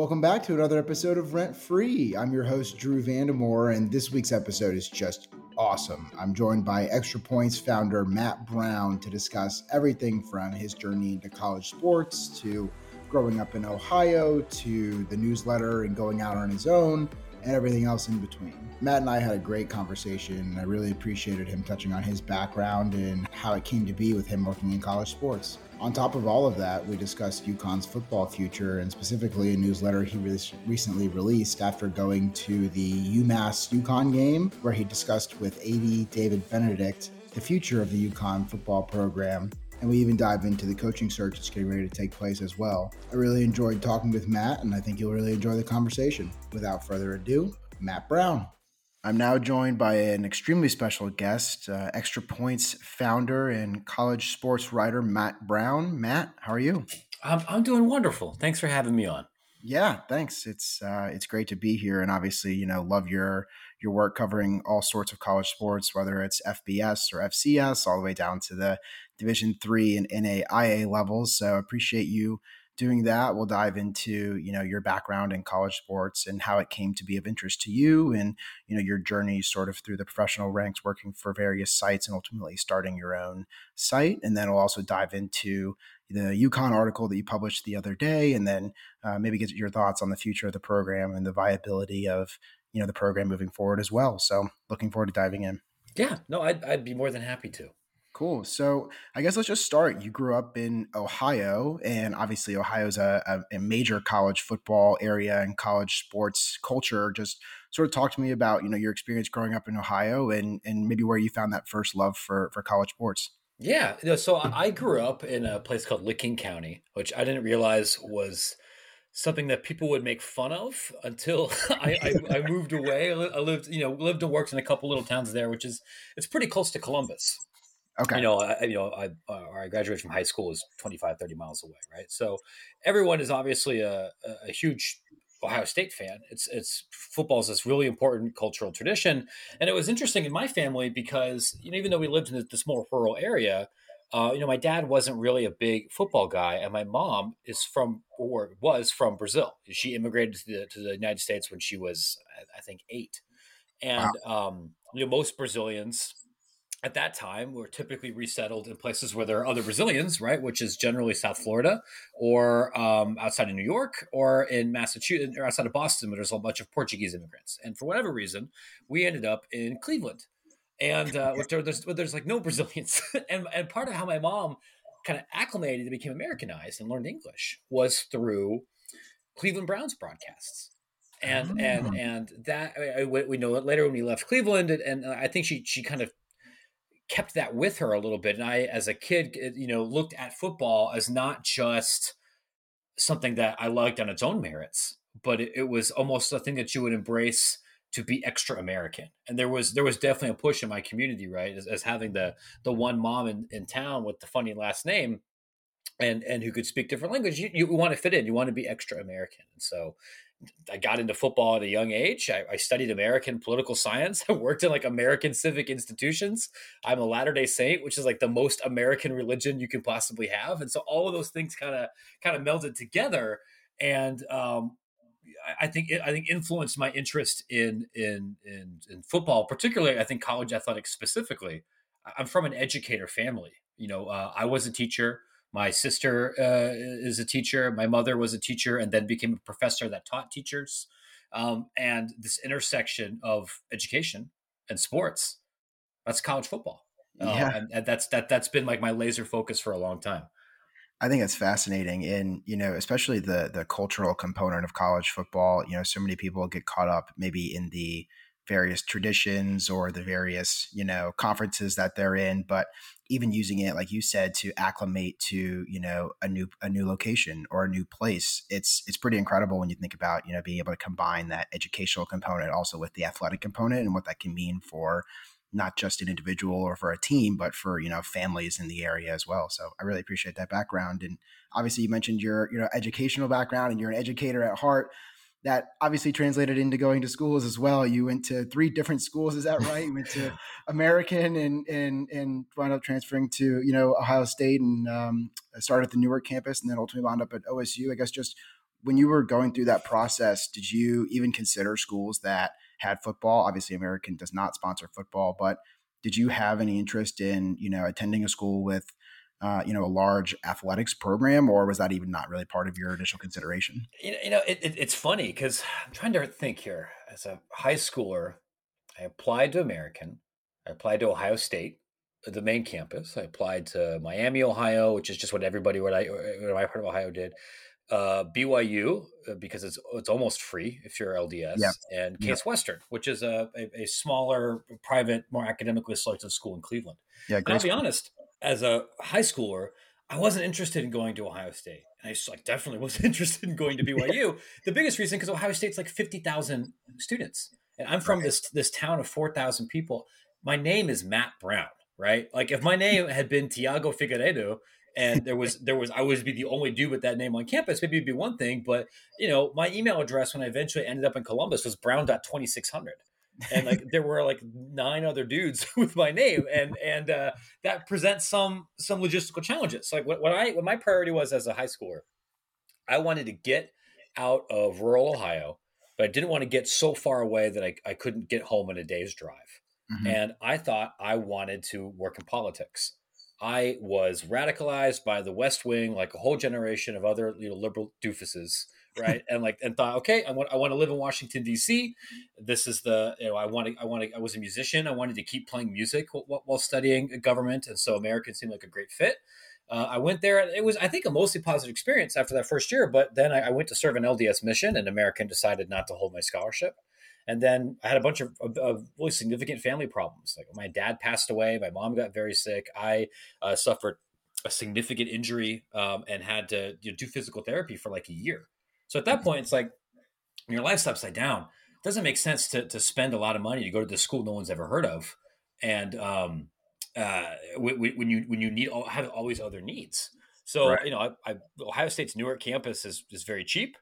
Welcome back to another episode of Rent Free. I'm your host, Drew Vandemore, and this week's episode is just awesome. I'm joined by Extra Points founder Matt Brown to discuss everything from his journey into college sports to growing up in Ohio to the newsletter and going out on his own and everything else in between. Matt and I had a great conversation. and I really appreciated him touching on his background and how it came to be with him working in college sports. On top of all of that, we discussed UConn's football future and specifically a newsletter he re- recently released after going to the UMass UConn game, where he discussed with AD David Benedict the future of the UConn football program. And we even dive into the coaching search that's getting ready to take place as well. I really enjoyed talking with Matt, and I think you'll really enjoy the conversation. Without further ado, Matt Brown. I'm now joined by an extremely special guest, uh, Extra Points founder and college sports writer, Matt Brown. Matt, how are you? I'm, I'm doing wonderful. Thanks for having me on. Yeah, thanks. It's uh, it's great to be here, and obviously, you know, love your your work covering all sorts of college sports, whether it's FBS or FCS, all the way down to the Division three and NAIA levels. So, appreciate you doing that. We'll dive into you know your background in college sports and how it came to be of interest to you and you know your journey sort of through the professional ranks working for various sites and ultimately starting your own site. And then we'll also dive into the UConn article that you published the other day and then uh, maybe get your thoughts on the future of the program and the viability of you know the program moving forward as well. So looking forward to diving in. Yeah. No i'd, I'd be more than happy to Cool. So I guess let's just start. You grew up in Ohio, and obviously Ohio is a, a, a, major college football area and college sports culture. Just sort of talk to me about you know your experience growing up in Ohio and and maybe where you found that first love for for college sports. Yeah. So I grew up in a place called Licking County, which I didn't realize was something that people would make fun of until I, I, I moved away. I lived, you know, lived and worked in a couple little towns there, which is it's pretty close to Columbus. Okay. You know, I, you know, I, I graduated from high school is 25, 30 miles away, right? So everyone is obviously a, a huge Ohio State fan. It's it's football is this really important cultural tradition, and it was interesting in my family because you know even though we lived in this more rural area, uh, you know my dad wasn't really a big football guy, and my mom is from or was from Brazil. She immigrated to the, to the United States when she was I think eight, and wow. um, you know most Brazilians at that time we were typically resettled in places where there are other Brazilians, right? Which is generally South Florida or um, outside of New York or in Massachusetts or outside of Boston, where there's a bunch of Portuguese immigrants. And for whatever reason, we ended up in Cleveland, and uh, there, there's there's like no Brazilians. and and part of how my mom kind of acclimated and became Americanized and learned English was through Cleveland Browns broadcasts and and and that I, we know it later when we left Cleveland, and, and, I think she she kind of kept that with her a little bit. And I, as a kid, uh, you know, looked at football as not just something that I liked on its own merits, but it, it was almost a thing that you would embrace to be extra American. And there was there was definitely a push in my community, right, as, as having the the one mom in, in town with the funny last name and and who could speak different language you, you want to fit in you want to be extra american and so i got into football at a young age I, I, studied american political science i worked in like american civic institutions i'm a latter day saint which is like the most american religion you can possibly have and so all of those things kind of kind of melded together and um, I think I think influenced my interest in, in in in football, particularly I think college athletics specifically. I'm from an educator family. You know, uh, I was a teacher. My sister uh, is a teacher. My mother was a teacher and then became a professor that taught teachers. Um, and this intersection of education and sports, that's college football. Uh, yeah. and, and that's that that's been like my laser focus for a long time. I think it's fascinating, and you know, especially the the cultural component of college football. You know, so many people get caught up maybe in the various traditions or the various you know conferences that they're in but even using it like you said to acclimate to you know a new a new location or a new place it's it's pretty incredible when you think about you know being able to combine that educational component also with the athletic component and what that can mean for not just an individual or for a team but for you know families in the area as well. So i really appreciate that background. And obviously you mentioned your you know educational background and you're an educator at heart that obviously translated into going to schools as well. You went to three different schools, is that right? You went to American and and and wound up transferring to you know Ohio State and um, started at the Newark campus, and then ultimately wound up at OSU. I guess just when you were going through that process, did you even consider schools that had football? Obviously, American does not sponsor football, but did you have any interest in you know attending a school with uh, you know a large athletics program, or was that even not really part of your initial consideration? You know, it, it, it's funny because I'm trying to think here. As a high schooler, I applied to American. I applied to Ohio State, the main campus. I applied to Miami, Ohio, which is just what everybody what I what my part of Ohio did uh, BYU uh, because it's it's almost free if you're LDS, yeah. and Case yeah. Western, which is a, a, a, smaller, private, more academically selective school in Cleveland. Yeah, I'll be honest. As a high schooler, I wasn't interested in going to Ohio State, and I like definitely wasn't interested in going to BYU. the biggest reason because Ohio State's like fifty thousand students, and I'm from right. this this town of four thousand people. My name is Matt Brown, right? Like if my name had been Tiago Figueiredo, and there was there was I would be the only dude with that name on campus. Maybe it'd be one thing, but you know, my email address when I eventually ended up in Columbus was brown.2600. and like there were like nine other dudes with my name and and uh, that presents some some logistical challenges. So like what, what i what my priority was as a high schooler i wanted to get out of rural ohio but i didn't want to get so far away that i, I couldn't get home in a day's drive. Mm-hmm. and i thought i wanted to work in politics. I was radicalized by the West Wing, like a whole generation of other you know liberal doofuses, right? and like and thought, okay, I want I want to live in Washington D.C. This is the you know I want to I want to I was a musician. I wanted to keep playing music while, while studying government, and so American seemed like a great fit. Uh, I went there. It was, I think, a mostly positive experience after that first year. But then I, I, went to serve an LDS mission, and American decided not to hold my scholarship. And then I had a bunch of, of, of, really significant family problems. Like my dad passed away, my mom got very sick. I uh, suffered a significant injury um, and had to you know, do physical therapy for like a year. So at that point, it's like your life's upside down. It doesn't make sense to, to spend a lot of money to go to the school no one's ever heard of, and um, uh, when you when you need have always other needs. So right. you know, I, I, Ohio State's Newark campus is is very cheap.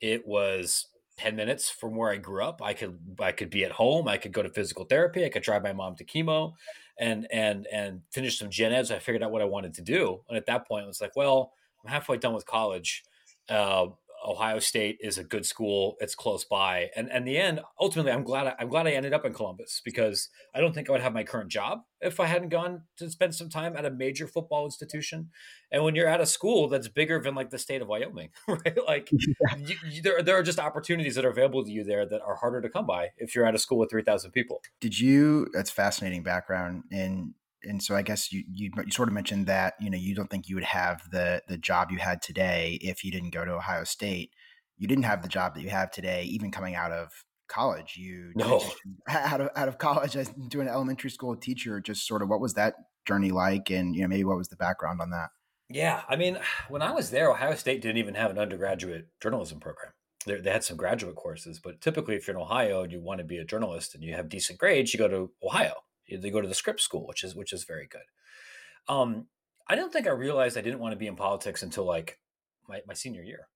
It was 10 minutes from where I grew up. I could I could be at home. I could go to physical therapy. I could drive my mom to chemo and and and finish some gen eds. I figured out what I wanted to do. And at that point, it was like, well, I'm halfway done with college. Uh, Ohio State is a good school. It's close by, and and the end. Ultimately, I'm glad I, I'm glad I ended up in Columbus because I don't think I would have my current job if I hadn't gone to spend some time at a major football institution. And when you're at a school that's bigger than like the state of Wyoming, right? Like yeah. you, you, there there are just opportunities that are available to you there that are harder to come by if you're at a school with three thousand people. Did you? That's fascinating background in and so I guess you, you you sort of mentioned that you know you don't think you would have the the job you had today if you didn't go to Ohio State. You didn't have the job that you have today, even coming out of college. You no out of out of college as doing an elementary school teacher. Just sort of what was that journey like, and you know maybe what was the background on that? Yeah, I mean, when I was there, Ohio State didn't even have an undergraduate journalism program. They, they had some graduate courses, but typically, if you're in Ohio and you want to be a journalist and you have decent grades, you go to Ohio they go to the Scripps school, which is which is very good. Um, I don't think I realized I didn't want to be in politics until like my, my senior year.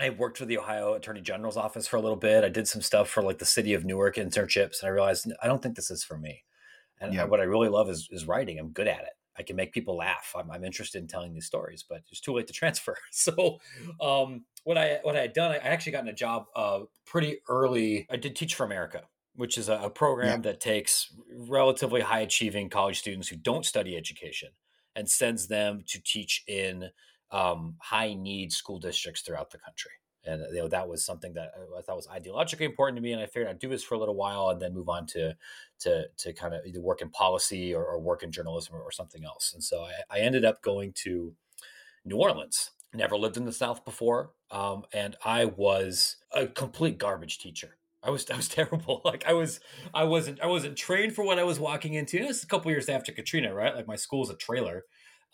I worked for the Ohio Attorney General's office for a little bit. I did some stuff for like the city of Newark internships, and I realized I don't think this is for me. And yeah. what I really love is, is writing. I'm good at it. I can make people laugh. I'm, I'm interested in telling these stories, but it's too late to transfer. So, um, what I what I had done, I actually gotten a job uh, pretty early. I did Teach for America, which is a, program that takes relatively high achieving college students who don't study education and sends them to teach in um, high need school districts throughout the country. And you know, that was something that I thought was ideologically important to me, and I figured I'd do this for a little while and then move on to to to kind of either work in policy or, or work in journalism or, or, something else. And so I, I, ended up going to New Orleans. Never lived in the South before, um, and I was a complete garbage teacher. I was I was terrible. Like I was I wasn't I wasn't trained for what I was walking into. This is a couple years after Katrina, right? Like my school's a trailer.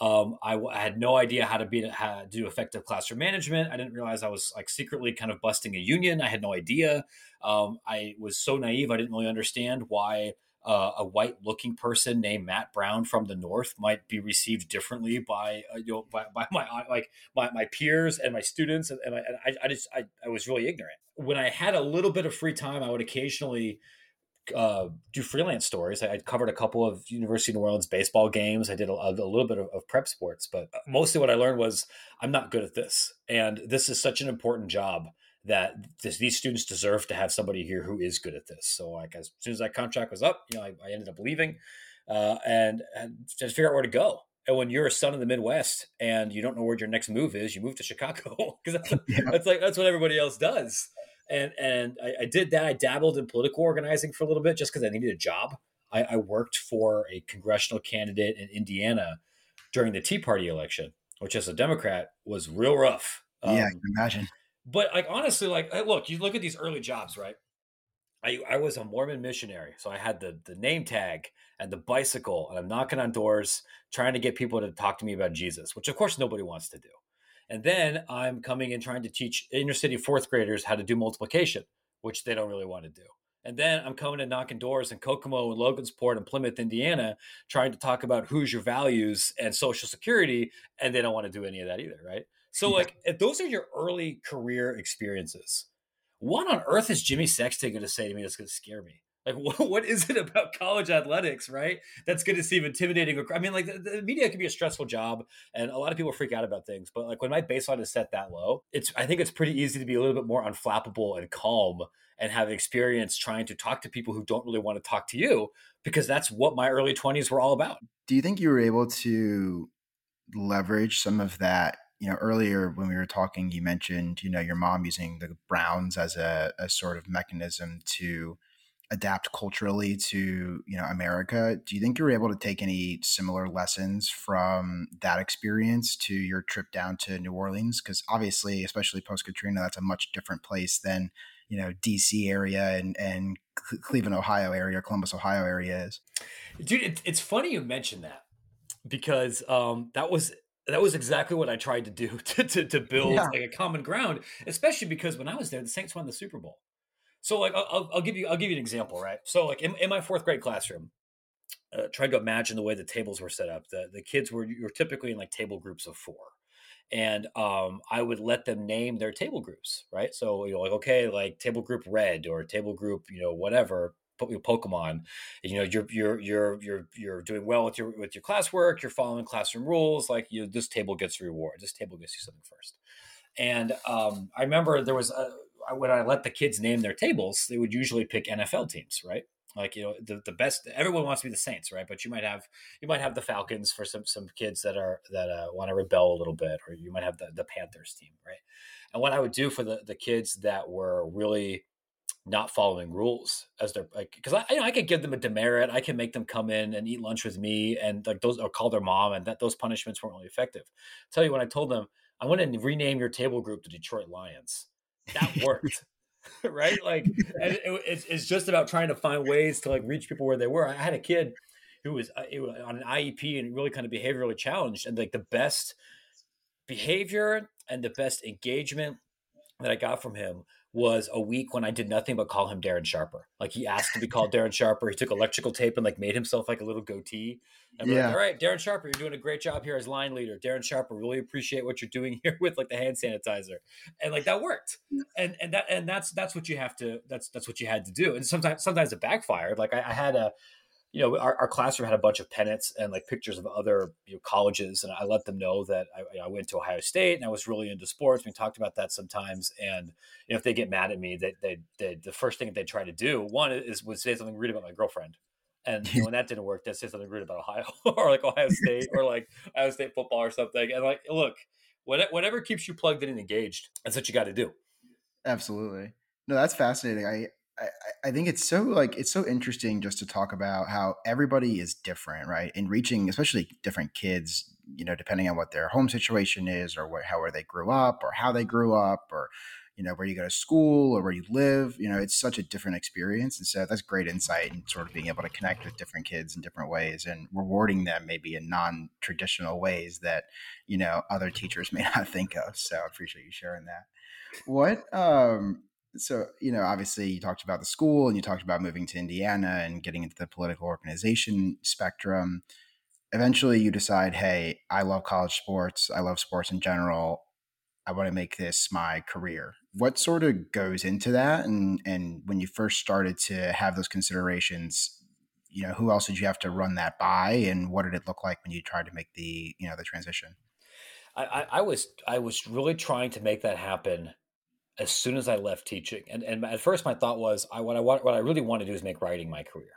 Um, I, I, had no idea how to be how to do effective classroom management. I didn't realize I was like secretly kind of busting a union. I had no idea. Um, I was so naive. I didn't really understand why uh, a white looking person named Matt Brown from the North might be received differently by uh, you know by, by, my like my, my peers and my students and, and, I, and I, I, just I, I was really ignorant when I had a little bit of free time I would occasionally uh, do freelance stories. I, I, covered a couple of University of New Orleans baseball games. I did a, a little bit of, of, prep sports, but mostly what I learned was I'm not good at this, and this is such an important job that this, these students deserve to have somebody here who is good at this. So, like as soon as that contract was up, you know, I, I ended up leaving uh, and, and just figure out where to go. And when you're a son of the Midwest and you don't know where your next move is, you move to Chicago because that's, yeah. that's, like that's what everybody else does. And and I, I, did that. I dabbled in political organizing for a little bit just because I needed a job. I, I, worked for a congressional candidate in Indiana during the Tea Party election, which as a Democrat was real rough. Um, yeah, I can imagine. But like honestly, like look, you look at these early jobs, right? I, I was a Mormon missionary, so I had the the name tag and the bicycle, and I'm knocking on doors trying to get people to talk to me about Jesus, which of course nobody wants to do. And then I'm coming and trying to teach inner city fourth graders how to do multiplication, which they don't really want to do. And then I'm coming and knocking doors in Kokomo and Logansport and Plymouth, Indiana, trying to talk about Hoosier values and Social Security, and they don't want to do any of that either, right? So, yeah. like, if those are your early career experiences, what on earth is Jimmy Sexton going to say to me that's going to scare me? Like, what, what is it about college athletics, right? That's going to seem intimidating. I mean, like, the, the, media can be a stressful job, and a lot of people freak out about things. But like, when my baseline is set that low, it's I think it's pretty easy to be a little bit more unflappable and calm and have experience trying to talk to people who don't really want to talk to you because that's what my early 20s were all about. Do you think you were able to leverage some of that you know, earlier when we were talking, you mentioned, you know, your mom using the Browns as a, a sort of mechanism to adapt culturally to, you know, America. Do you think you were able to take any similar lessons from that experience to your trip down to New Orleans? Because obviously, especially post Katrina, that's a much different place than, you know, DC area and, and Cleveland, Ohio area, Columbus, Ohio area is. Dude, it's funny you mentioned that because um, that was that was exactly what I tried to do to, to, to build yeah. like a common ground, especially because when I was there, the Saints won the Super Bowl. So like I'll, I'll give you I'll give you an example, right? So like in, in my fourth grade classroom, uh, tried to imagine the way the tables were set up. The the kids were you were typically in like table groups of four, and um, I would let them name their table groups, right? So you know like okay like table group red or table group you know whatever Pokemon, you know, you're you're you're you're you're doing well with your with your classwork. You're following classroom rules. Like you, this table gets a reward. This table gets you something first. And um, I remember there was a, when I let the kids name their tables, they would usually pick NFL teams, right? Like you know, the, the best. Everyone wants to be the Saints, right? But you might have you might have the Falcons for some some kids that are that uh, want to rebel a little bit, or you might have the the Panthers team, right? And what I would do for the the kids that were really not following rules as they're like because I you know I could give them a demerit I can make them come in and eat lunch with me and like those or call their mom and that those punishments weren't really effective. I'll tell you when I told them I want to rename your table group to Detroit Lions, that worked. right like it, it's, it's just about trying to find ways to like reach people where they were i had a kid who was, uh, was on an iep and really kind of behaviorally challenged and like the best behavior and the best engagement that i got from him was a week when I did nothing but call him Darren Sharper. Like he asked to be called Darren Sharper. He took electrical tape and like made himself like a little goatee. And yeah. Like, all right, Darren Sharper, you're doing a great job here as line leader. Darren Sharper, really appreciate what you're doing here with like the hand sanitizer. And like that worked. And and that and that's that's what you have to that's that's what you had to do. And sometimes sometimes it backfired. Like I, I had a you know, our, our, classroom had a bunch of pennants and like pictures of other you know, colleges, and I let them know that I, I, went to Ohio State and I was really into sports. We talked about that sometimes, and you know, if they get mad at me, they, they, they the first thing they try to do one is would say something rude about my girlfriend, and you know, when that didn't work, they say something rude about Ohio or like Ohio State or like Ohio State football or something, and like, look, whatever keeps you plugged in and engaged, that's what you got to do. Absolutely. No, that's fascinating. I I, I think it's so like it's so interesting just to talk about how everybody is different, right? In reaching, especially different kids, you know, depending on what their home situation is, or what, how where they grew up, or how they grew up, or you know where you go to school or where you live. You know, it's such a different experience, and so that's great insight and sort of being able to connect with different kids in different ways and rewarding them maybe in non-traditional ways that you know other teachers may not think of. So I appreciate you sharing that. What um so you know obviously you talked about the school and you talked about moving to indiana and getting into the political organization spectrum eventually you decide hey i love college sports i love sports in general I want to make this my career. What sort of goes into that? And and when you first started to have those considerations, you know, who else did you have to run that by, and what did it look like when you tried to make the you know the transition? I, I, was I was really trying to make that happen as soon as I left teaching, and and at first my thought was I what I want what I really want to do is make writing my career,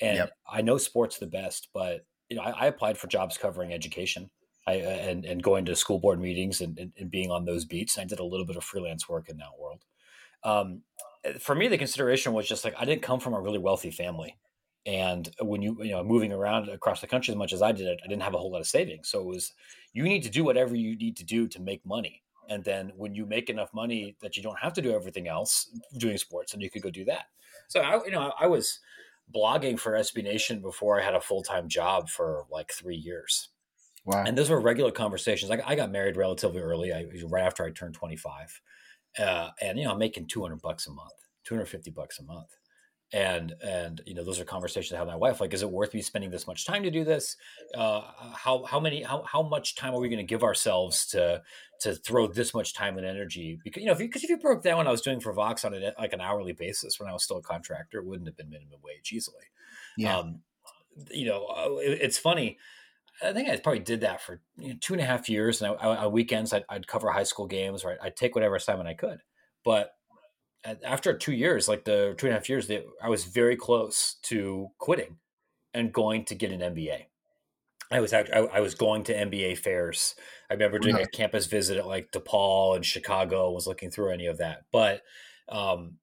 and yep. I know sports the best, but you know I, I applied for jobs covering education I, and and going to school board meetings and, and, and, being on those beats. I did a little bit of freelance work in that world. Um, eh, for me, the consideration was just like I didn't come from a really wealthy family, and when you you know moving around across the country as much as I did, I didn't have a whole lot of savings. So it was you need to do whatever you need to do to make money, and then when you make enough money that you don't have to do everything else doing sports, and you could go do that. So I you know I was blogging for SB Nation before I had a full time job for like three years Wow. And those were regular conversations. I, I got married relatively early, I, right after I turned 25. Uh, and, you know, I'm making 200 bucks a month, 250 bucks a month. And, and, you know, those are conversations I have with my wife. Like, is it worth me spending this much time to do this? Uh, how, how many, how, how much time are we going to give ourselves to, to throw this much time and energy? Because, you know, if you, cause if you broke down what I was doing for Vox on a, like an hourly basis when I was still a contractor, it wouldn't have been minimum wage easily. Yeah. Um, you know, uh, it, it's funny I think I probably did that for you know, two and a half years. And I, I, on weekends, I'd, I'd, cover high school games, right? I'd take whatever assignment I could. But after two years, like the two and a half years, that I was very close to quitting and going to get an MBA. I was actually, I, I was going to MBA fairs. I remember doing a campus visit at like DePaul and Chicago. Was looking through any of that, but um,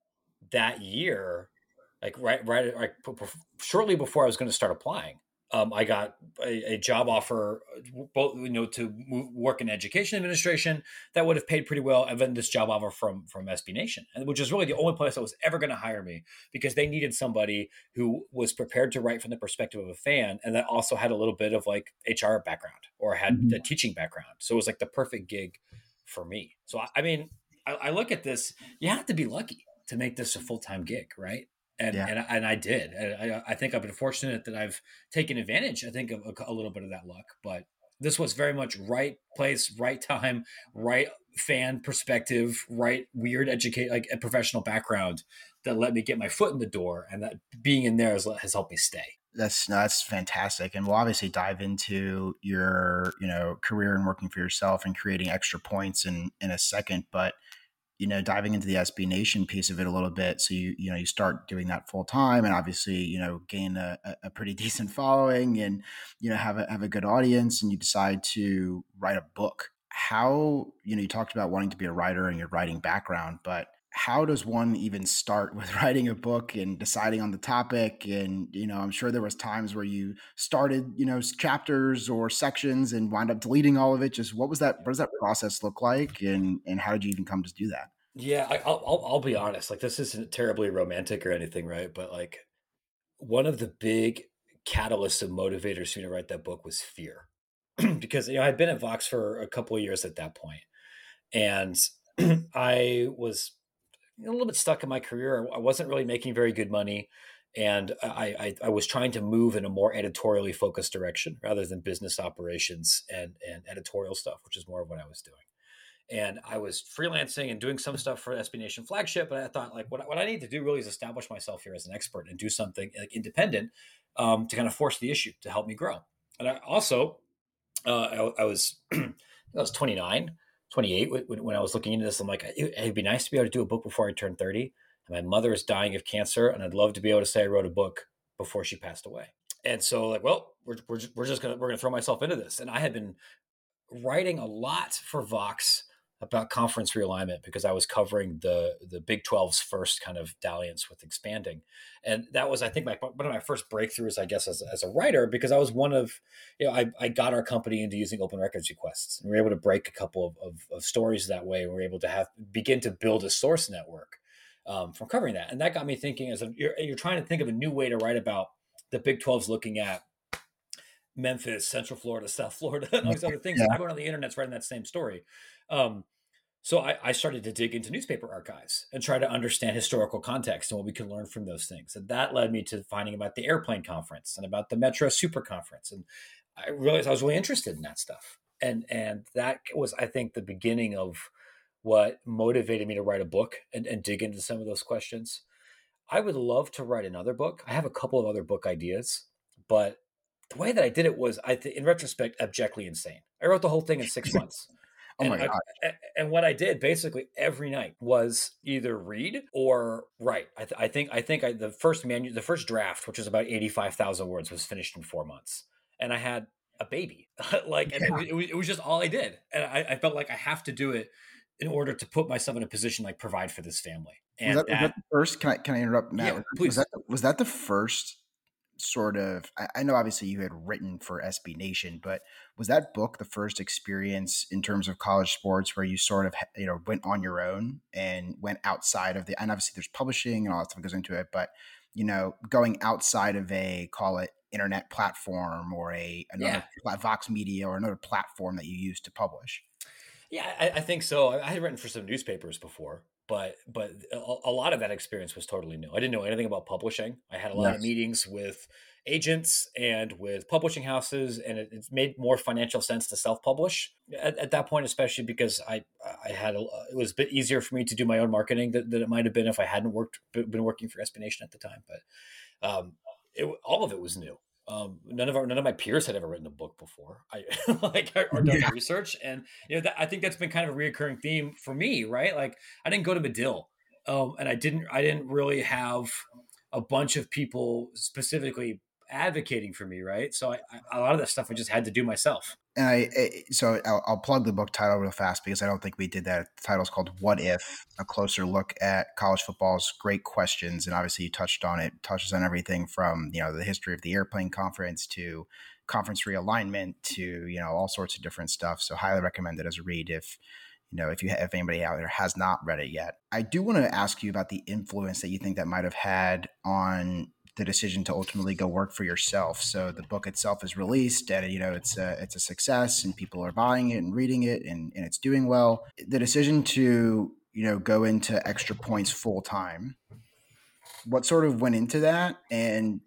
that year, like right, right, like shortly before I was going to start applying, um, I got a, a, job offer, both you know, to move, work in education administration that would have paid pretty well, and then this job offer from from SB Nation, and which is really the only place that was ever going to hire me because they needed somebody who was prepared to write from the perspective of a fan, and that also had a little bit of like HR background or had mm-hmm. a teaching background. So it was like the perfect gig for me. So I, I mean, I, I look at this. You have to be lucky to make this a full time gig, right? And yeah. and, and I did. And I, I think I've been fortunate that I've taken advantage. I think of a, a, little bit of that luck, but this was very much right place, right time, right fan perspective, right weird educate like a professional background that let me get my foot in the door, and that being in there has, has helped me stay. That's that's fantastic, and we'll obviously dive into your you know career and working for yourself and creating extra points in in a second, but you know diving into the SB Nation piece of it a little bit. So you you know you start doing that full time, and obviously you know gain a, a pretty decent following, and you know have a have a good audience, and you decide to write a book. How you know you talked about wanting to be a writer and your writing background, but how does one even start with writing a book and deciding on the topic? And you know i'm sure there was times where you started you know chapters or sections and wind up deleting all of it. Just what was that what does that process look like? And and how did you even come to do that? Yeah I, will I'll, I'll be honest like this isn't terribly romantic or anything right? But like one of the big catalysts and motivators for me to write that book was fear. Because you know i'd been at vox for a couple of years at that point and i was a little bit stuck in my career. I wasn't really making very good money. And I, I, I, was trying to move in a more editorially focused direction rather than business operations and, and editorial stuff, which is more of what I was doing. And I was freelancing and doing some stuff for SB Nation flagship. But I thought, like, what, what I need to do really is establish myself here as an expert and do something like independent um, to kind of force the issue to help me grow. And I also, uh, I, I was, I was 29 28 when, I was looking into this. I'm like, it'd be nice to be able to do a book before I turn 30. And my mother is dying of cancer, and I'd love to be able to say I wrote a book before she passed away. And so, like, well, we're, we're, we're just gonna we're gonna throw myself into this. And I had been writing a lot for Vox about conference realignment because I was covering the the Big 12's first kind of dalliance with expanding, and that was I think my one of my first breakthroughs, I guess, as, as a writer because I was one of you know I, I got our company into using open records requests. And we were able to break a couple of, of, of stories that way. We were able to have begin to build a source network um, from covering that, and that got me thinking as a, you're you're trying to think of a new way to write about the Big 12's looking at Memphis, Central Florida, South Florida, and all these other things. Yeah. Everyone on the internet's writing that same story. Um, so I, I, started to dig into newspaper archives and try to understand historical context and what we can learn from those things. And that led me to finding about the airplane conference and about the Metro Super Conference. And I realized I was really interested in that stuff. and and that was I think the beginning of what motivated me to write a book and, and dig into some of those questions. I would love to write another book. I have a couple of other book ideas, but the way that I did it was, I th- in retrospect, abjectly insane. I wrote the whole thing in six months. oh my and god! I, and what I did basically every night was either read or write. I, th- I think I think I, the first manu- the first draft, which was about eighty five thousand words, was finished in four months, and I had a baby. like, yeah. it, it, was, it was just all I did, and I, I felt like I have to do it in order to put myself in a position like provide for this family. And was that, that, was that first? Can I can I interrupt, Matt? Yeah, please. Was that was that the first sort of? I, I, know obviously you had written for SB Nation, but was that book the first experience in terms of college sports where you sort of you know went on your own and went outside of the? And obviously there's publishing and all that stuff goes into it, but you know going outside of a call it internet platform or a another yeah. Vox Media or another platform that you use to publish. Yeah, I, I, think so. I had written for some newspapers before, but but a, a, lot of that experience was totally new. I didn't know anything about publishing. I had a lot yes. of meetings with agents and with publishing houses, and it, it's made more financial sense to self-publish at, at, that point, especially because I I had a, it was a bit easier for me to do my own marketing than, than it might have been if I hadn't worked been working for SB Nation at the time. But um, it, all of it was new. Um, none of our none of my peers had ever written a book before. I like or done yeah. research, and you know that, I think that's been kind of a reoccurring theme for me, right? Like I didn't go to Medill, um, and I didn't I didn't really have a bunch of people specifically advocating for me, right? So I, I, a lot of that stuff I just had to do myself. And I, I so I'll, I'll, plug the book title real fast because I don't think we did that. The title is called "What If: A Closer Look at College Football's Great Questions." And obviously, you touched on it. Touches on everything from you know the history of the airplane conference to conference realignment to you know all sorts of different stuff. So highly recommend it as a read if you know if you if anybody out there has not read it yet. I do want to ask you about the influence that you think that might have had on the decision to ultimately go work for yourself. So the book itself is released, and you know it's a it's a success, and people are buying it and reading it, and and it's doing well. The decision to you know go into extra points full time. What sort of went into that, and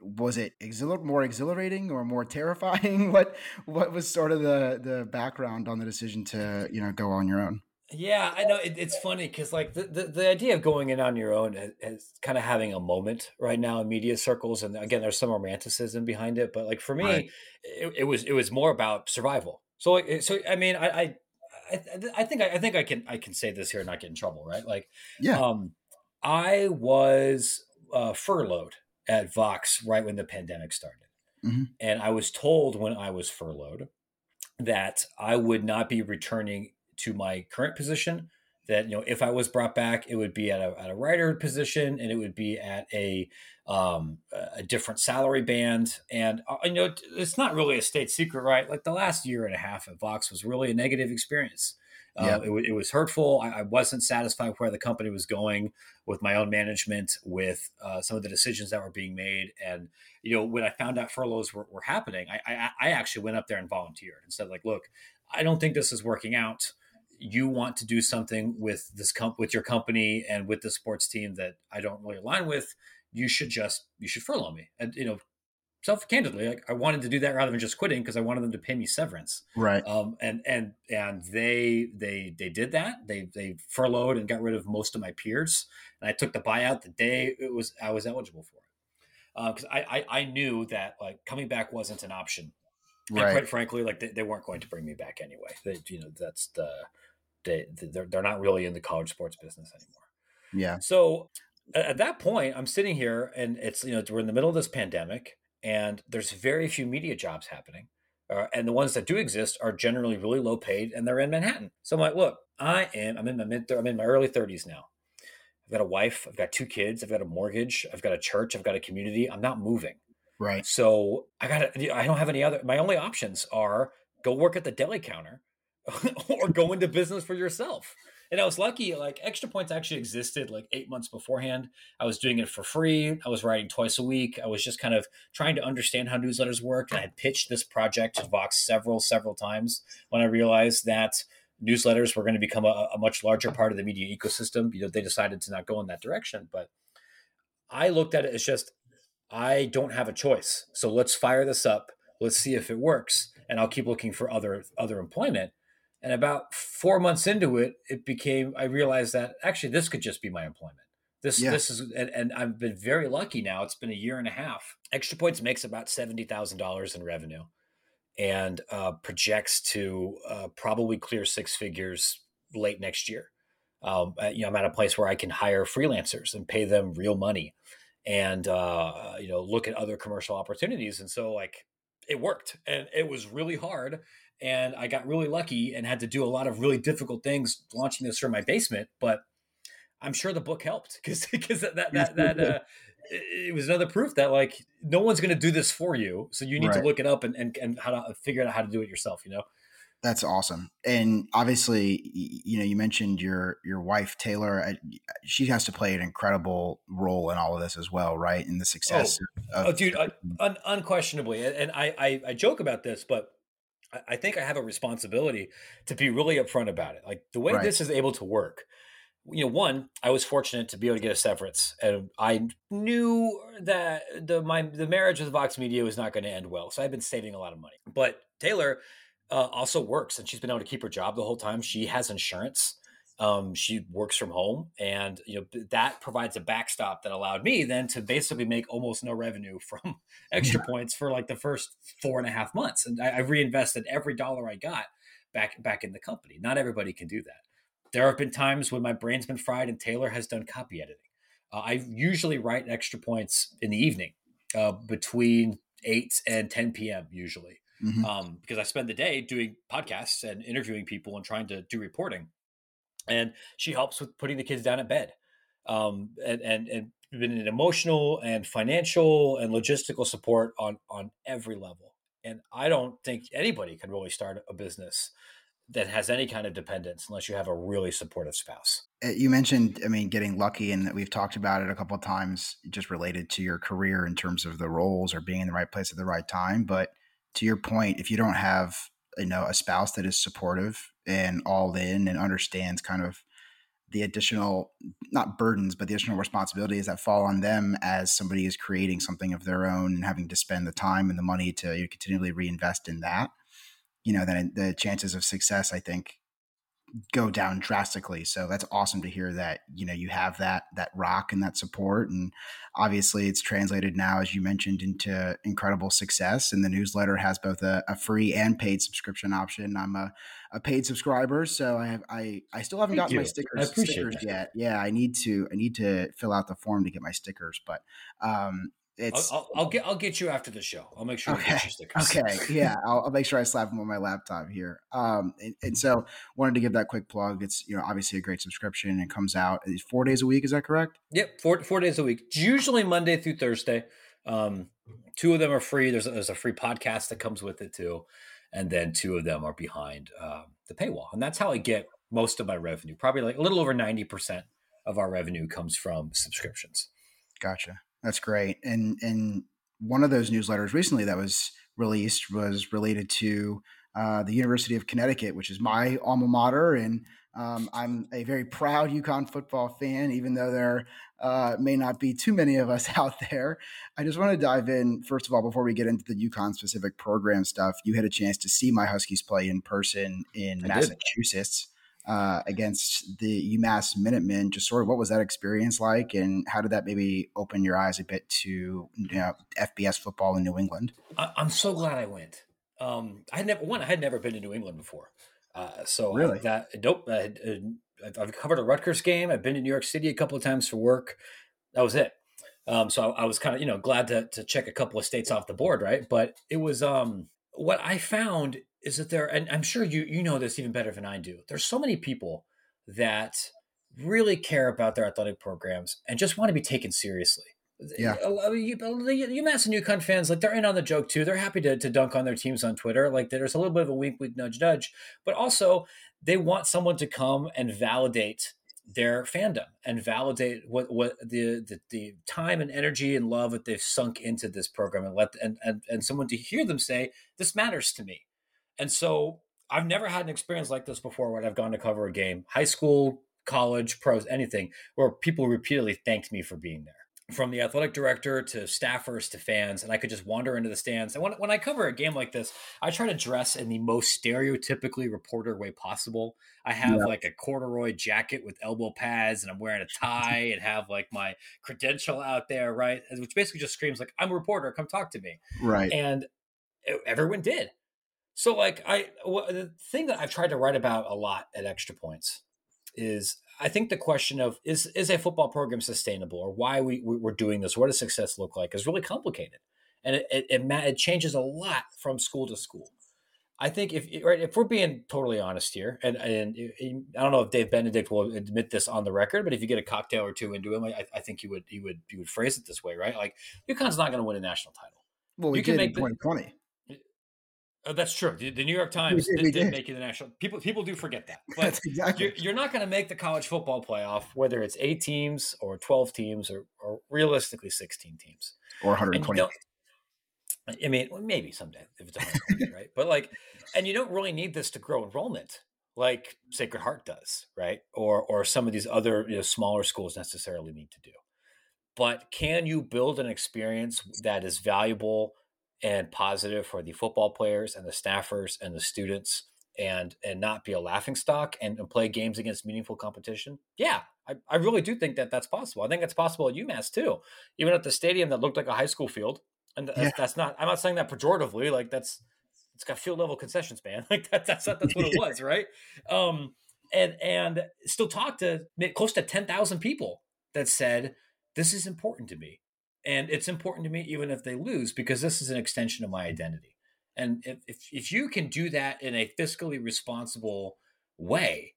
was it exhilar- more exhilarating or more terrifying? what what was sort of the the background on the decision to you know go on your own? Yeah, I know it, it's funny because like the, the, the idea of going in on your own is, kind of having a moment right now in media circles, and again, there's some romanticism behind it. But like for me, right. it, it, was it was more about survival. So like so, I mean, I I, I, I think I, I, think I can I can say this here and not get in trouble, right? Like, yeah, um, I was uh, furloughed at Vox right when the pandemic started, mm-hmm. and I was told when I was furloughed that I would not be returning to my current position that you know if I was brought back, it would be at a, at a writer position and it would be at a um, a different salary band. And uh, you know it's not really a state secret, right? Like the last year and a half at Vox was really a negative experience. Uh, yeah. Uh, it, it, was hurtful. I, I, wasn't satisfied where the company was going with my own management, with uh, some of the decisions that were being made. And you know when I found out furloughs were, were happening, I, I, I actually went up there and volunteered and said like, look, I don't think this is working out you want to do something with this comp with your company and with the sports team that I don't really align with, you should just you should furlough me. And you know, self candidly, like I wanted to do that rather than just quitting because I wanted them to pay me severance. Right. Um. And and and they they they did that. They they furloughed and got rid of most of my peers. And I took the buyout the day it was I was eligible for it. Because uh, I, I I knew that like coming back wasn't an option. Right. And quite frankly, like they, they weren't going to bring me back anyway. They, you know, that's the they they're, they're not really in the college sports business anymore. Yeah. So at that point, I'm sitting here and it's, you know, we're in the middle of this pandemic and there's very few media jobs happening. Uh, and the ones that do exist are generally really low paid and they're in Manhattan. So I'm like, look, I am, I'm in my mid, I'm in my early 30s now. I've got a wife, I've got two kids, I've got a mortgage, I've got a church, I've got a community. I'm not moving. Right. So I got I don't have any other, my only options are go work at the deli counter or go into business for yourself. And I was lucky, like extra points actually existed like eight months beforehand. I was doing it for free. I was writing twice a week. I was just kind of trying to understand how newsletters work. And I had pitched this project to Vox several, several times when I realized that newsletters were going to become a, a much larger part of the media ecosystem. You know, they decided to not go in that direction. But I looked at it as just, I don't have a choice. So let's fire this up. Let's see if it works and I'll keep looking for other other employment. And about four months into it, it became I realized that actually this could just be my employment. This yeah. this is and, and, I've been very lucky now. It's been a year and a half. Extra Points makes about seventy thousand dollars in revenue, and uh, projects to uh, probably clear six figures late next year. Um, you know, I'm at a place where I can hire freelancers and pay them real money, and uh, you know, look at other commercial opportunities. And so, like, it worked, and it was really hard, and I got really lucky and had to do a lot of really difficult things launching this from my basement, but I'm sure the book helped because because that that that, that uh, it was another proof that like no one's going to do this for you, so you need right. to look it up and, and and how to figure out how to do it yourself. You know. That's awesome, and obviously, you know, you mentioned your your wife Taylor. She has to play an incredible role in all of this as well, right? In the success. Oh, of- oh dude, un- unquestionably, and I, I I joke about this, but I think I have a responsibility to be really upfront about it. Like the way right. this is able to work you know, one, I was fortunate to be able to get a severance, and I knew that the my the marriage with Vox Media was not going to end well, so I've been saving a lot of money. But Taylor uh, also works, and she's been able to keep her job the whole time. She has insurance. Um, she works from home, and you know that provides a backstop that allowed me then to basically make almost no revenue from extra points for like the first four and a half months, and I, I reinvested every dollar I got back back in the company. Not everybody can do that there have been times when my brain's been fried and Taylor has done copy editing. Uh, I usually write extra points in the evening uh, between 8 and 10 p.m. usually mm-hmm. um, because I spend the day doing podcasts and interviewing people and trying to do reporting. And she helps with putting the kids down at bed um, and, and, and been an emotional and financial and logistical support on, on every level. And I don't think anybody can really start a business that has any kind of dependence unless you have a really supportive spouse. Uh, you mentioned, I mean, getting lucky, and we've talked about it a couple of times, just related to your career in terms of the roles or being in the right place at the right time. But to your point, if you don't have, you know, a spouse that is supportive and all in and understands kind of the additional not burdens but the additional responsibilities that fall on them as somebody is creating something of their own and having to spend the time and the money to you know, continually reinvest in that you know, then the chances of success, I think, go down drastically. So that's awesome to hear that, you know, you have that that rock and that support. And obviously it's translated now, as you mentioned, into incredible success. And the newsletter has both a, a free and paid subscription option. I'm a, a paid subscriber, so I have I I still haven't Thank gotten you. my stickers stickers yet. Yeah, I need to I need to fill out the form to get my stickers. But um it's I'll, I'll, I'll, get I'll get you after the show. I'll make sure okay. Okay, yeah, I'll, I'll, make sure I slap them on my laptop here. Um, and, and, so wanted to give that quick plug. It's you know obviously a great subscription and comes out four days a week. Is that correct? Yep, four four days a week. It's usually Monday through Thursday. Um, two of them are free. There's a, there's a free podcast that comes with it too, and then two of them are behind uh, the paywall, and that's how I get most of my revenue. Probably like a little over ninety percent of our revenue comes from subscriptions. Gotcha. That's great. And and one of those newsletters recently that was released was related to uh, the University of Connecticut, which is my alma mater, and um, I'm a very proud UConn football fan, even though there uh, may not be too many of us out there. I just want to dive in first of all before we get into the UConn specific program stuff. You had a chance to see my Huskies play in person in I Massachusetts uh, against the UMass Minutemen. Just sort of what was that experience like, and how did that maybe open your eyes a bit to you know, FBS football in New England? I, am so glad I went. Um, I had never one. I had never been to New England before, uh, so really that nope. I had, uh, I've covered a Rutgers game. I've been to New York City a couple of times for work. That was it. Um, so I, I was kind of you know glad to to check a couple of states off the board, right? But it was um, what I found is that there, and I'm sure you you know this even better than I do. There's so many people that really care about their athletic programs and just want to be taken seriously. Yeah, UMass and UConn fans like they're in on the joke too. They're happy to, to dunk on their teams on Twitter. Like there's a little bit of a wink, wink, nudge, nudge, but also they want someone to come and validate their fandom and validate what what the, the, the time and energy and love that they've sunk into this program and let and, and and someone to hear them say this matters to me and so I've never had an experience like this before when I've gone to cover a game, high school, college, pros, anything, where people repeatedly thanked me for being there. from the athletic director to staffers to fans, and I could just wander into the stands. And when, when I cover a game like this, I try to dress in the most stereotypically reporter way possible. I have yeah. like a corduroy jacket with elbow pads, and I'm wearing a tie, and have like my credential out there, right? Which basically just screams like I'm a reporter, come talk to me, right? And everyone did. So, like, I the thing that I've tried to write about a lot at Extra Points is I think the question of is is a football program sustainable or why we, we're doing this, what does success look like, is really complicated, and it, it, it, it changes a lot from school to school. I think if right, if we're being totally honest here, and and I don't know if Dave Benedict will admit this on the record, but if you get a cocktail or two into him, I, I think you would you would you would phrase it this way, right? Like UConn's not going to win a national title. Well, we you can make in 2020. Oh, that's true. The, the New York Times did, did, did, make it the national. People people do forget that. But exactly. You're, you're not going to make the college football playoff, whether it's eight teams or twelve teams or, or realistically sixteen teams or 120. I mean, maybe someday if it's 120, right? But like, and you don't really need this to grow enrollment like Sacred Heart does, right? Or or some of these other you know, smaller schools necessarily need to do. But can you build an experience that is valuable? And positive for the football players and the staffers and the students and and not be a laughing stock and, and play games against meaningful competition? Yeah I, I really do think that that's possible. I think it's possible at umass too even at the stadium that looked like a high school field and that's, yeah. that's not i'm not saying that pejoratively like that's it's got field level concessions man like that, that's that's what it was right? Um and and still talked to close to 10,000 people that said this is important to me and it's important to me even if they lose because this is an extension of my identity. And if, if, if you can do that in a fiscally responsible way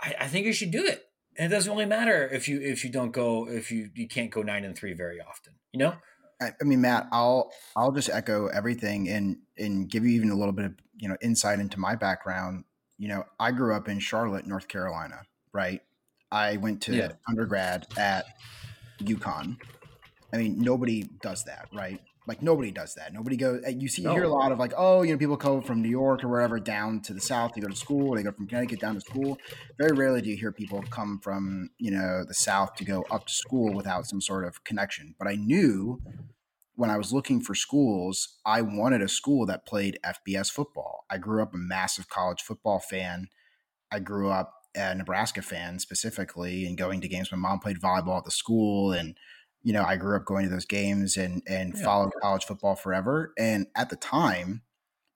I, I, think you should do it. And it doesn't really matter if you if you don't go if you you can't go nine and three very often you know? I, I mean matt i'll i'll just echo everything and and give you even a little bit of you know insight into my background. You know i grew up in charlotte north carolina right? I went to yeah. undergrad at UConn I mean, nobody does that, right? Like nobody does that. Nobody goes. Eh, you see, you no. hear a lot of like, oh, you know, people come from New York or wherever down to the South to go to school. They go from Connecticut down to school. Very rarely do you hear people come from you know the South to go up to school without some sort of connection. But I knew when I was looking for schools, I wanted a school that played FBS football. I grew up a massive college football fan. I grew up a Nebraska fan specifically, and going to games. My mom played volleyball at the school, and you know, I grew up going to those games and and yeah. followed college football forever. And at the time,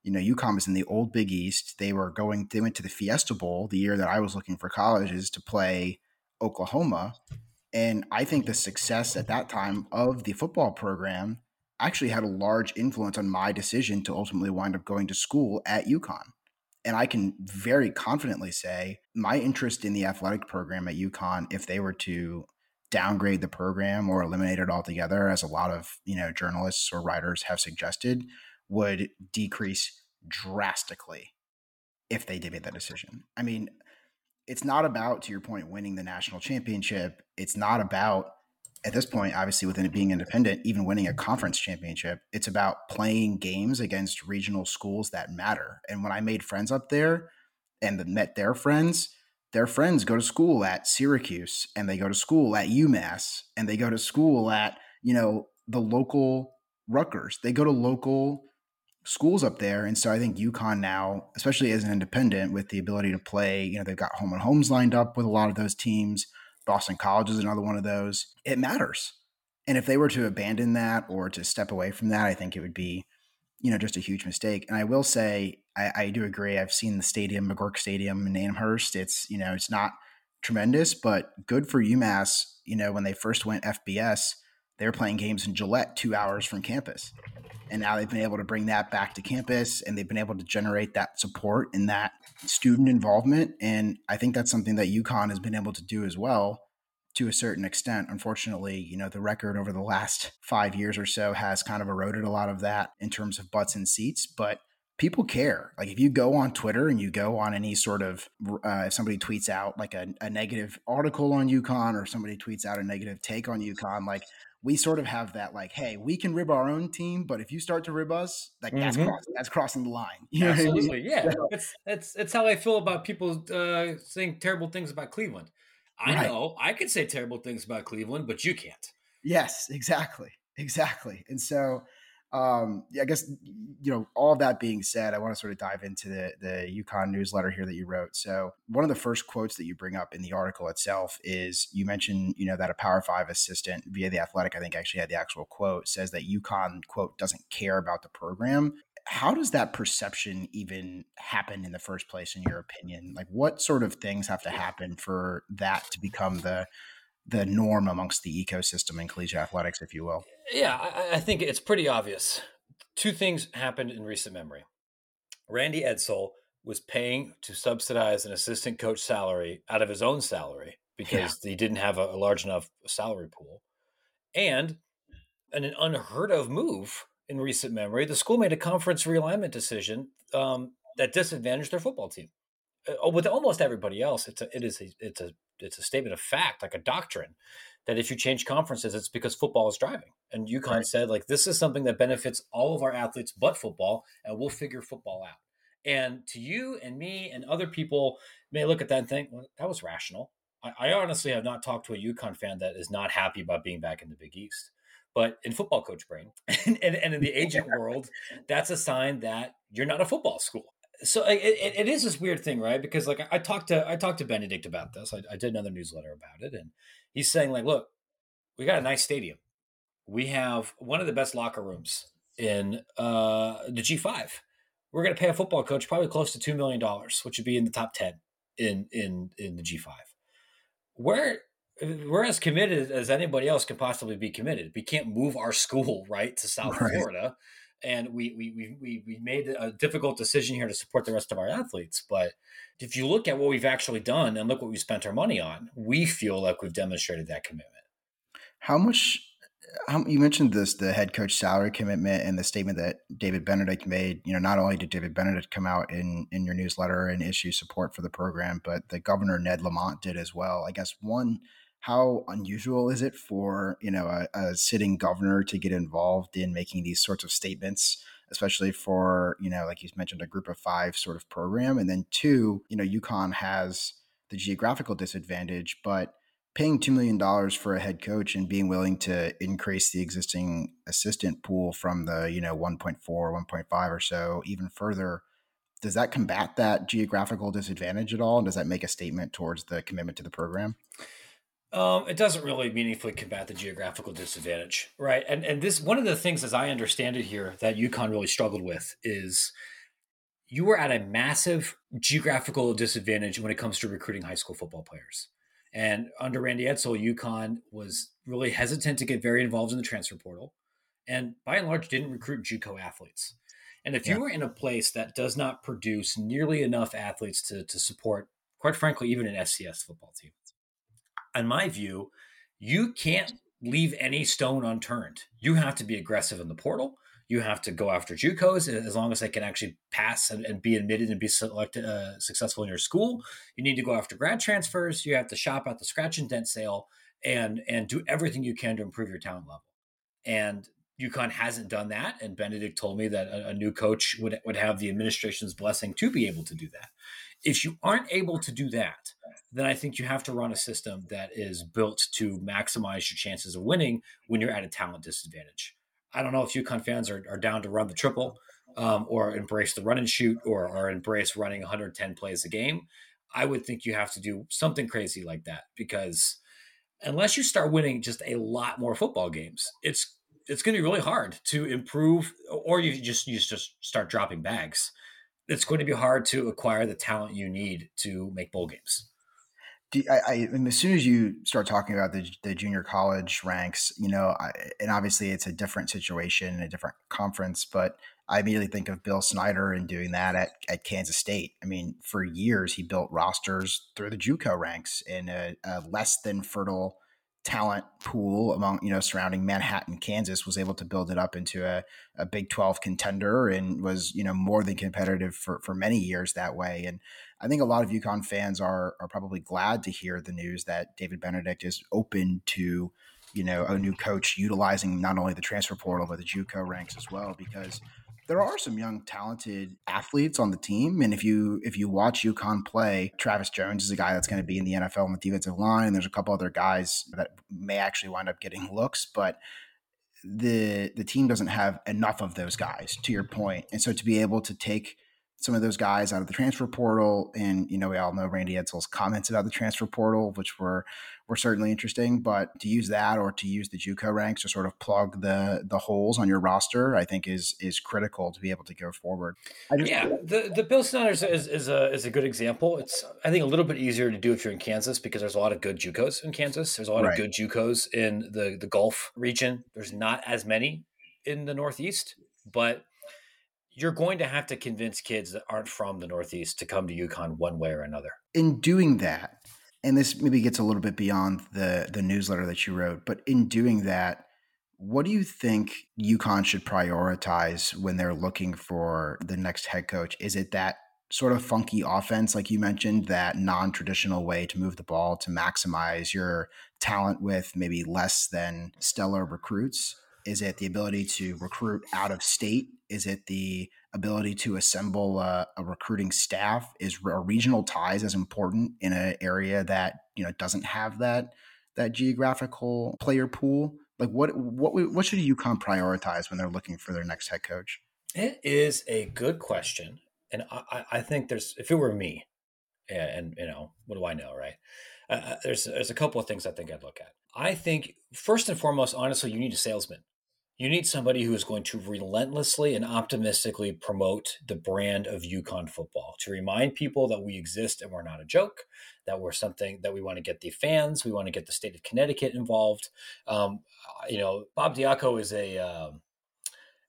you know, UConn was in the old Big East. They were going. They went to the Fiesta Bowl the year that I was looking for colleges to play Oklahoma. And I think the success at that time of the football program actually had a large influence on my decision to ultimately wind up going to school at UConn. And I can very confidently say my interest in the athletic program at UConn, if they were to downgrade the program or eliminate it altogether, as a lot of you know journalists or writers have suggested, would decrease drastically if they did make that decision. I mean, it's not about, to your point, winning the national championship. It's not about at this point, obviously, within it being independent, even winning a conference championship, it's about playing games against regional schools that matter. And when I made friends up there and met their friends, their friends go to school at Syracuse and they go to school at UMass and they go to school at, you know, the local Rutgers. They go to local schools up there. And so I think UConn now, especially as an independent with the ability to play, you know, they've got home and homes lined up with a lot of those teams. Boston College is another one of those. It matters. And if they were to abandon that or to step away from that, I think it would be, you know, just a huge mistake. And I will say, I, I do agree. I've seen the stadium, McGuirk Stadium in Amherst. It's you know it's not tremendous, but good for UMass. You know when they first went FBS, they were playing games in Gillette, two hours from campus, and now they've been able to bring that back to campus, and they've been able to generate that support and that student involvement. And I think that's something that UConn has been able to do as well to a certain extent. Unfortunately, you know, the record over the last five years or so has kind of eroded a lot of that in terms of butts and seats. But people care. Like if you go on Twitter and you go on any sort of, uh, if somebody tweets out like a, a, negative article on UConn or somebody tweets out a negative take on UConn, like we sort of have that like, hey, we can rib our own team, but if you start to rib us, like mm-hmm. that's crossing, that's crossing the line. You know Absolutely, I mean? yeah. It's it's it's how I feel about people uh, saying terrible things about Cleveland. I right. know I could say terrible things about Cleveland, but you can't. Yes, exactly, exactly. And so, um, I guess you know all that being said, I want to sort of dive into the the UConn newsletter here that you wrote. So one of the first quotes that you bring up in the article itself is you mentioned you know that a Power Five assistant via the Athletic, I think actually had the actual quote says that UConn quote doesn't care about the program. How does that perception even happen in the first place, in your opinion? Like, what sort of things have to happen for that to become the the norm amongst the ecosystem in collegiate athletics, if you will. Yeah, I, I think it's pretty obvious. Two things happened in recent memory. Randy Edsall was paying to subsidize an assistant coach salary out of his own salary because yeah. he didn't have a, a, large enough salary pool. And an unheard of move in recent memory, the school made a conference realignment decision um, that disadvantaged their football team. Uh, with almost everybody else, it's a, it is a, it's a it's a statement of fact, like a doctrine, that if you change conferences, it's because football is driving. And UConn right. said, like, this is something that benefits all of our athletes but football, and we'll figure football out. And to you and me and other people may look at that and think, well, that was rational. I, I honestly have not talked to a UConn fan that is not happy about being back in the Big East. But in football coach brain and, and, and in the agent world, that's a sign that you're not a football school so it, it is this weird thing, right? Because like I talked to I talked to Benedict about this. I, I, did another newsletter about it, and he's saying like, look, we got a nice stadium. We have one of the best locker rooms in uh, the G five. We're going to pay a football coach probably close to two million dollars, which would be in the top ten in in in the G five. We're we're as committed as anybody else can possibly be committed. We can't move our school right to South right. Florida and we, we we we made a difficult decision here to support the rest of our athletes. But if you look at what we've actually done and look what we spent our money on, we feel like we've demonstrated that commitment. How much? How, you mentioned this the head coach salary commitment and the statement that David Benedict made. You know, not only did David Benedict come out in in your newsletter and issue support for the program, but the governor Ned Lamont did as well. I guess one how unusual is it for you know a, a, sitting governor to get involved in making these sorts of statements especially for you know like you mentioned a group of five sort of program? And then two you know UConn has the geographical disadvantage but paying $2 million for a head coach and being willing to increase the existing assistant pool from the you know 1.4 1.5 or so even further does that combat that geographical disadvantage at all? And does that make a statement towards the commitment to the program um, it doesn't really meaningfully combat the geographical disadvantage, right? And and this one of the things, as I understand it here, that UConn really struggled with is you were at a massive geographical disadvantage when it comes to recruiting high school football players. And under Randy Edsall, UConn was really hesitant to get very involved in the transfer portal, and by and large, didn't recruit JUCO athletes. And if yeah. you were in a place that does not produce nearly enough athletes to to support, quite frankly, even an FCS football team, in my view, you can't leave any stone unturned. You have to be aggressive in the portal. You have to go after JUCOs as long as they can actually pass and, and be admitted and be selected uh, successful in your school. You need to go after grad transfers. You have to shop at the scratch and dent sale and and do everything you can to improve your talent level. And UConn hasn't done that, and Benedict told me that a, a new coach would would have the administration's blessing to be able to do that. If you aren't able to do that, then I think you have to run a system that is built to maximize your chances of winning when you're at a talent disadvantage. I don't know if UConn fans are, are down to run the triple um, or embrace the run and shoot or, or embrace running 110 plays a game. I would think you have to do something crazy like that because unless you start winning just a lot more football games, it's it's going to be really hard to improve, or you just you just start dropping bags. It's going to be hard to acquire the talent you need to make bowl games I, I as soon as you start talking about the, the junior college ranks, you know, I, and obviously it's a different situation, a different conference, but I immediately think of Bill Snyder and doing that at, at Kansas State. I mean, for years he built rosters through the JUCO ranks in a, a less than fertile talent pool among you know surrounding Manhattan, Kansas, was able to build it up into a, a Big Twelve contender and was you know more than competitive for for many years that way. And I think a lot of UConn fans are are probably glad to hear the news that David Benedict is open to you know a new coach utilizing not only the transfer portal but the JUCO ranks as well because there are some young talented athletes on the team and if you if you watch UConn play Travis Jones is a guy that's going to be in the NFL on the defensive line and there's a couple other guys that may actually wind up getting looks but the the team doesn't have enough of those guys to your point. And so to be able to take some of those guys out of the transfer portal. And, you know, we all know Randy Edsall's comments about the transfer portal, which were were certainly interesting. But to use that or to use the JUCO ranks to sort of plug the the holes on your roster, I think is is critical to be able to go forward. Just, yeah, the the Bill Snyder is, is a is a good example. It's I think a little bit easier to do if you're in Kansas because there's a lot of good JUCOs in Kansas. There's a lot right. of good JUCOs in the the Gulf region. There's not as many in the Northeast, but you're going to have to convince kids that aren't from the Northeast to come to UConn one way or another. In doing that, and this maybe gets a little bit beyond the the newsletter that you wrote, but in doing that, what do you think UConn should prioritize when they're looking for the next head coach? Is it that sort of funky offense, like you mentioned, that non traditional way to move the ball to maximize your talent with maybe less than stellar recruits? Is it the ability to recruit out of state? Is it the ability to assemble a, a recruiting staff? Is regional ties as important in an area that you know doesn't have that that geographical player pool? Like what what what should UConn prioritize when they're looking for their next head coach? It is a good question, and I, I think there's if it were me, and, and you know what do I know, right? Uh, uh, there's there's a couple of things I think I'd look at. I think first and foremost, honestly, you need a salesman. You need somebody who is going to relentlessly and optimistically promote the brand of UConn football to remind people that we exist and we're not a joke, that we're something that we want to get the fans, we want to get the state of Connecticut involved. Um, you know, Bob Diaco is a um,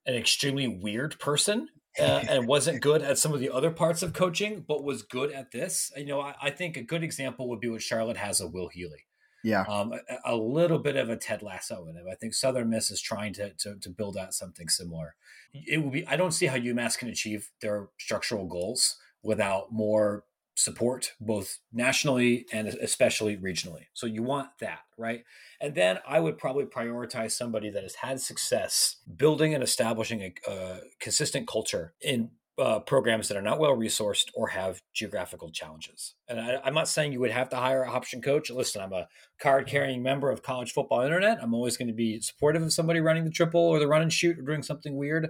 an extremely weird person uh, and wasn't good at some of the other parts of coaching, but was good at this. You know, I, I think a good example would be what Charlotte has of Will Healy. Yeah. Um, a, a, little bit of a Ted Lasso in him. I think Southern Miss is trying to, to, to build out something similar. It will be, I don't see how UMass can achieve their structural goals without more support, both nationally and especially regionally. So you want that, right? And then I would probably prioritize somebody that has had success building and establishing a, a consistent culture in uh, programs that are not well resourced or have geographical challenges. And I, am not saying you would have to hire a option coach. Listen, I'm a card carrying member of College Football Internet. I'm always going to be supportive of somebody running the triple or the run and shoot or doing something weird.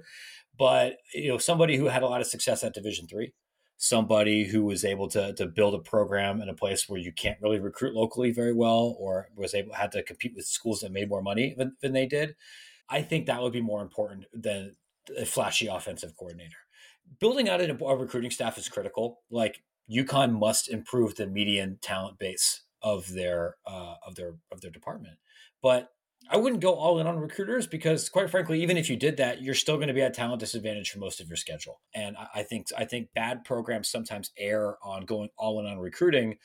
But you know, somebody who had a lot of success at Division three, somebody who was able to to build a program in a place where you can't really recruit locally very well, or was able had to compete with schools that made more money than, than they did. I think that would be more important than a flashy offensive coordinator building out a recruiting staff is critical. Like UConn must improve the median talent base of their uh, of their of their department. But I wouldn't go all in on recruiters because, quite frankly, even if you did that, you're still going to be at talent disadvantage for most of your schedule. And I, I think I think bad programs sometimes err on going all in on recruiting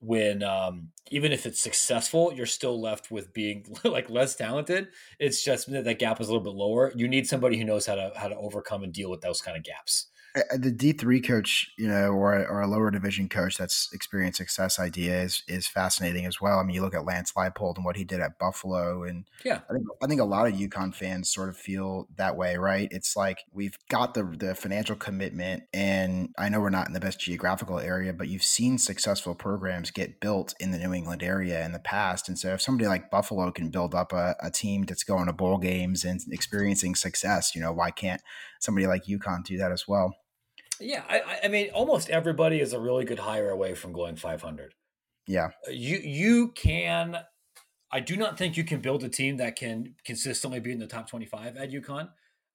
when um, even if it's successful, you're still left with being like less talented. It's just that that gap is a little bit lower. You need somebody who knows how to how to overcome and deal with those kind of gaps the D three coach, you know, or or a lower division coach that's experienced success idea is is fascinating as well. I mean, you look at Lance Leipold and what he did at Buffalo, and yeah, I think I think a lot of UConn fans sort of feel that way, right? It's like we've got the the financial commitment, and I know we're not in the best geographical area, but you've seen successful programs get built in the New England area in the past, and so if somebody like Buffalo can build up a, a team that's going to bowl games and experiencing success, you know, why can't somebody like UConn do that as well? Yeah, I, I mean, almost everybody is a really good hire away from going 500. Yeah, uh, you you can. I do not think you can build a team that can consistently be in the top 25 at UConn.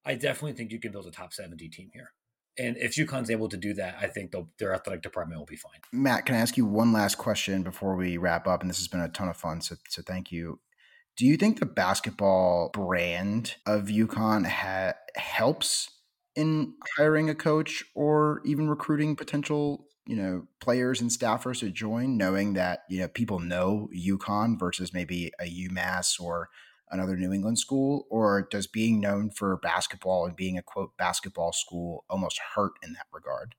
I definitely think you can build a top 70 team here. And if UConn's able to do that, I think their athletic department will be fine. Matt, can I ask you one last question before we wrap up? And this has been a ton of fun, so, so thank you. Do you think the basketball brand of UConn ha- helps in hiring a coach or even recruiting potential you know players and staffers to join knowing that you know people know UConn versus maybe a UMass or another New England school? Or does being known for basketball and being a quote basketball school almost hurt in that regard?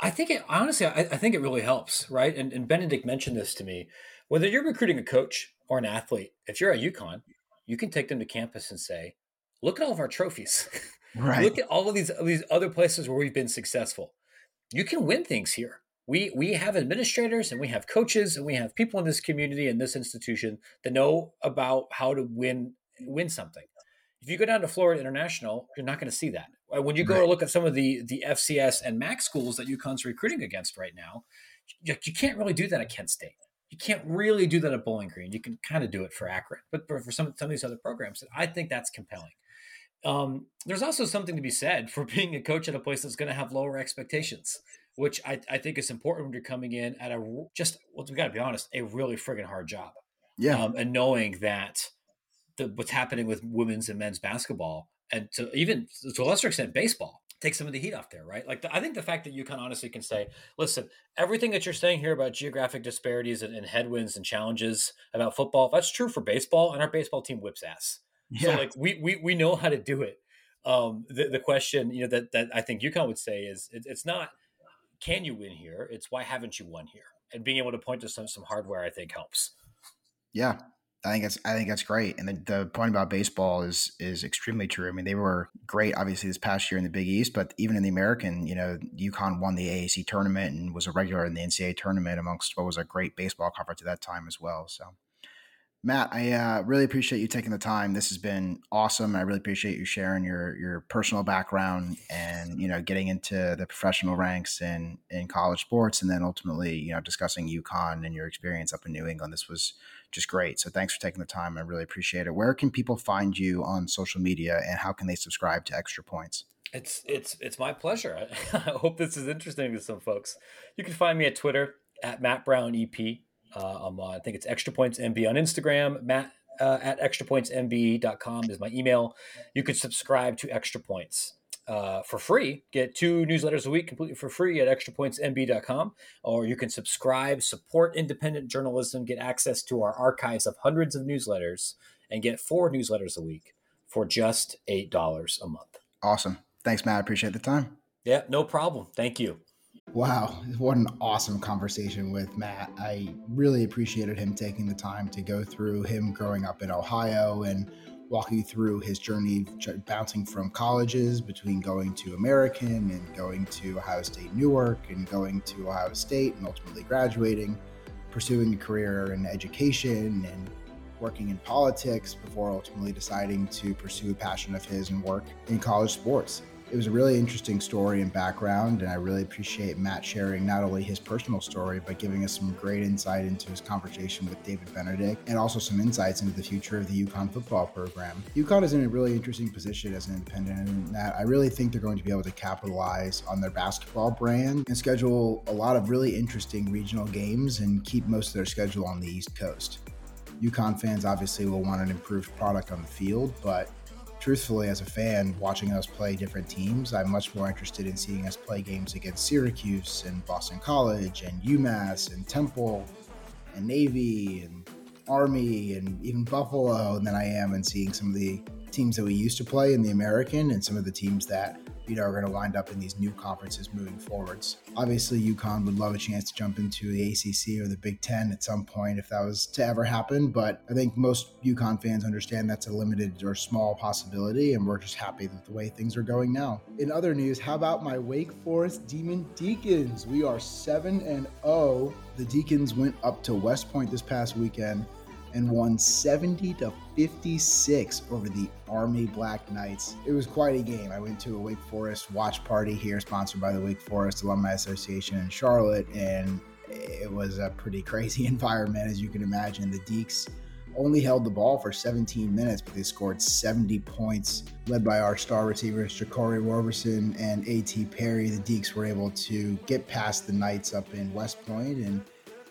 I think it honestly I, I think it really helps right? And, and Benedict mentioned this to me. Whether you're recruiting a coach or an athlete if you're at UConn you can take them to campus and say look at all of our trophies Right. Look at all of these these other places where we've been successful. You can win things here. We we have administrators and we have coaches and we have people in this community and this institution that know about how to win win something. If you go down to Florida International, you're not going to see that. Uh, when you go right. look at some of the the FCS and MAC schools that UConn's recruiting against right now, you, you can't really do that at Kent State. You can't really do that at Bowling Green. You can kind of do it for Akron, but for, for some some of these other programs, I think that's compelling. Um, there's also something to be said for being a coach at a place that's going to have lower expectations, which I, I think is important when you're coming in at a just well, we got to be honest, a really friggin' hard job. Yeah, um, and knowing that the, what's happening with women's and men's basketball, and to even to a lesser extent baseball, take some of the heat off there, right? Like the, I think the fact that you can honestly can say, listen, everything that you're saying here about geographic disparities and, and headwinds and challenges about football, that's true for baseball, and our baseball team whips ass. Yeah. So like we we we know how to do it. Um, the the question you know that that I think UConn would say is it, it's not can you win here? It's why haven't you won here? And being able to point to some some hardware, I think helps. Yeah, I think that's I think that's great. And the, the point about baseball is is extremely true. I mean, they were great obviously this past year in the Big East, but even in the American, you know, UConn won the AAC tournament and was a regular in the NCAA tournament amongst what was a great baseball conference at that time as well. So Matt, I uh, really appreciate you taking the time. This has been awesome. I really appreciate you sharing your your personal background and you know getting into the professional ranks in in college sports, and then ultimately you know discussing UConn and your experience up in New England. This was just great. So thanks for taking the time. I really appreciate it. Where can people find you on social media, and how can they subscribe to Extra Points? It's it's it's my pleasure. I hope this is interesting to some folks. You can find me at Twitter at Matt Brown EP. Uh, I'm on, I think it's Extra Points MB on Instagram. Matt uh, at extrapointsmb.com is my email. You can subscribe to Extra Points uh, for free. Get two newsletters a week completely for free at extrapointsmb.com, or you can subscribe, support independent journalism, get access to our archives of hundreds of newsletters, and get four newsletters a week for just $8 a month. Awesome. Thanks, Matt. I appreciate the time. Yeah, no problem. Thank you. Wow, what an awesome conversation with Matt. I really appreciated him taking the time to go through him growing up in Ohio and walking through his journey bouncing from colleges between going to American and going to Ohio State Newark and going to Ohio State and ultimately graduating, pursuing a career in education and working in politics before ultimately deciding to pursue a passion of his and work in college sports it was a really interesting story and background, and I really appreciate Matt sharing not only his personal story, but giving us some great insight into his conversation with David Benedict and also some insights into the future of the UConn football program. UConn is in a really interesting position as an independent, and that I really think they're going to be able to capitalize on their basketball brand and schedule a lot of really interesting regional games and keep most of their schedule on the East Coast. UConn fans obviously will want an improved product on the field, but truthfully, as a fan, watching us play different teams, I'm much more interested in seeing us play games against Syracuse and Boston College and UMass and Temple and Navy and Army and even Buffalo than I am in seeing some of the teams that we used to play in the American and some of the teams that you know, are going to wind up in these new conferences moving forwards. Obviously, UConn would love a chance to jump into the ACC or the Big Ten at some point if that was to ever happen. But I think most UConn fans understand that's a limited or small possibility, and we're just happy with the way things are going now. In other news, how about my Wake Forest Demon Deacons? We are 7 and 0. The Deacons went up to West Point this past weekend and won 70 to 56 over the Army Black Knights. It was quite a game. I went to a Wake Forest watch party here, sponsored by the Wake Forest Alumni Association in Charlotte, and it was a pretty crazy environment, as you can imagine. The Deeks only held the ball for 17 minutes, but they scored 70 points, led by our star receivers, Jaquarii Roberson and A.T. Perry. The Deeks were able to get past the Knights up in West Point and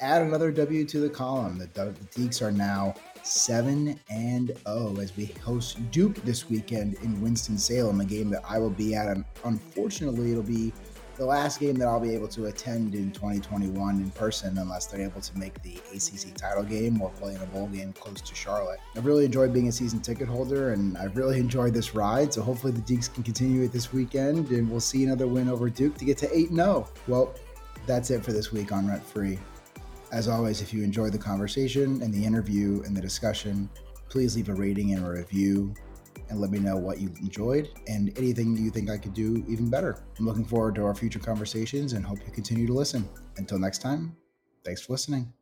add another W to the column. The, the Deeks are now 7 and 0 as we host Duke this weekend in Winston-Salem, a game that I will be at. And unfortunately, it'll be the last game that I'll be able to attend in 2021 in person unless they're able to make the ACC title game or play in a bowl game close to Charlotte. I've really enjoyed being a season ticket holder and I've really enjoyed this ride. So hopefully the Deeks can continue it this weekend and we'll see another win over Duke to get to 8 0. Well, that's it for this week on Rent Free. As always, if you enjoyed the conversation and the interview and the discussion, please leave a rating and a review. and let me know what you enjoyed and anything you think I could do even better. I'm looking forward to our future conversations and hope you continue to listen. Until next time, thanks for listening.